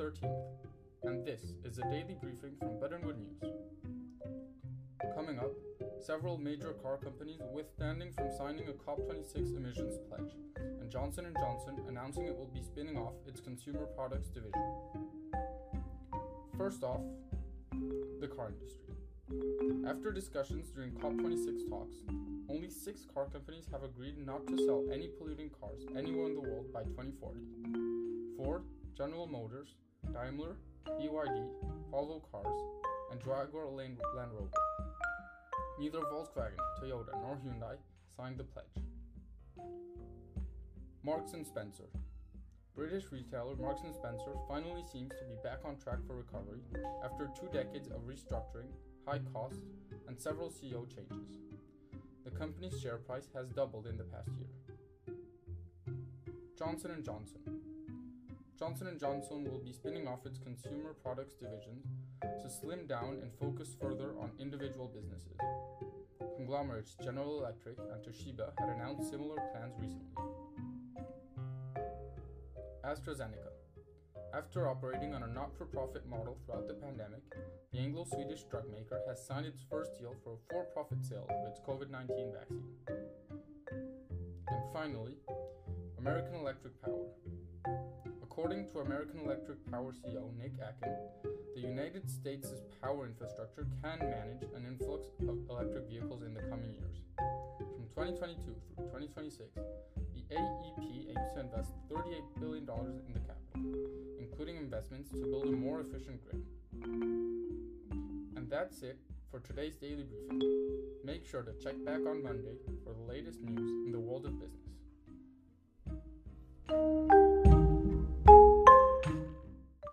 13th, and this is a daily briefing from Buttonwood News. Coming up, several major car companies withstanding from signing a COP26 emissions pledge, and Johnson & Johnson announcing it will be spinning off its consumer products division. First off, the car industry. After discussions during COP26 talks, only six car companies have agreed not to sell any polluting cars anywhere in the world by 2040 Ford, General Motors, Daimler, BYD, Volvo Cars, and Jaguar Land Rover. Neither Volkswagen, Toyota, nor Hyundai signed the pledge. Marks & Spencer British retailer Marks & Spencer finally seems to be back on track for recovery after two decades of restructuring, high costs, and several CEO changes. The company's share price has doubled in the past year. Johnson & Johnson Johnson & Johnson will be spinning off its consumer products division to slim down and focus further on individual businesses. Conglomerates General Electric and Toshiba had announced similar plans recently. AstraZeneca. After operating on a not for profit model throughout the pandemic, the Anglo Swedish drug maker has signed its first deal for a for profit sale of its COVID 19 vaccine. And finally, American Electric Power. According to American Electric Power CEO Nick Akins, the United States' power infrastructure can manage an influx of electric vehicles in the coming years. From 2022 through 2026, the AEP aims to invest $38 billion in the capital, including investments to build a more efficient grid. And that's it for today's daily briefing. Make sure to check back on Monday for the latest news in the world of business.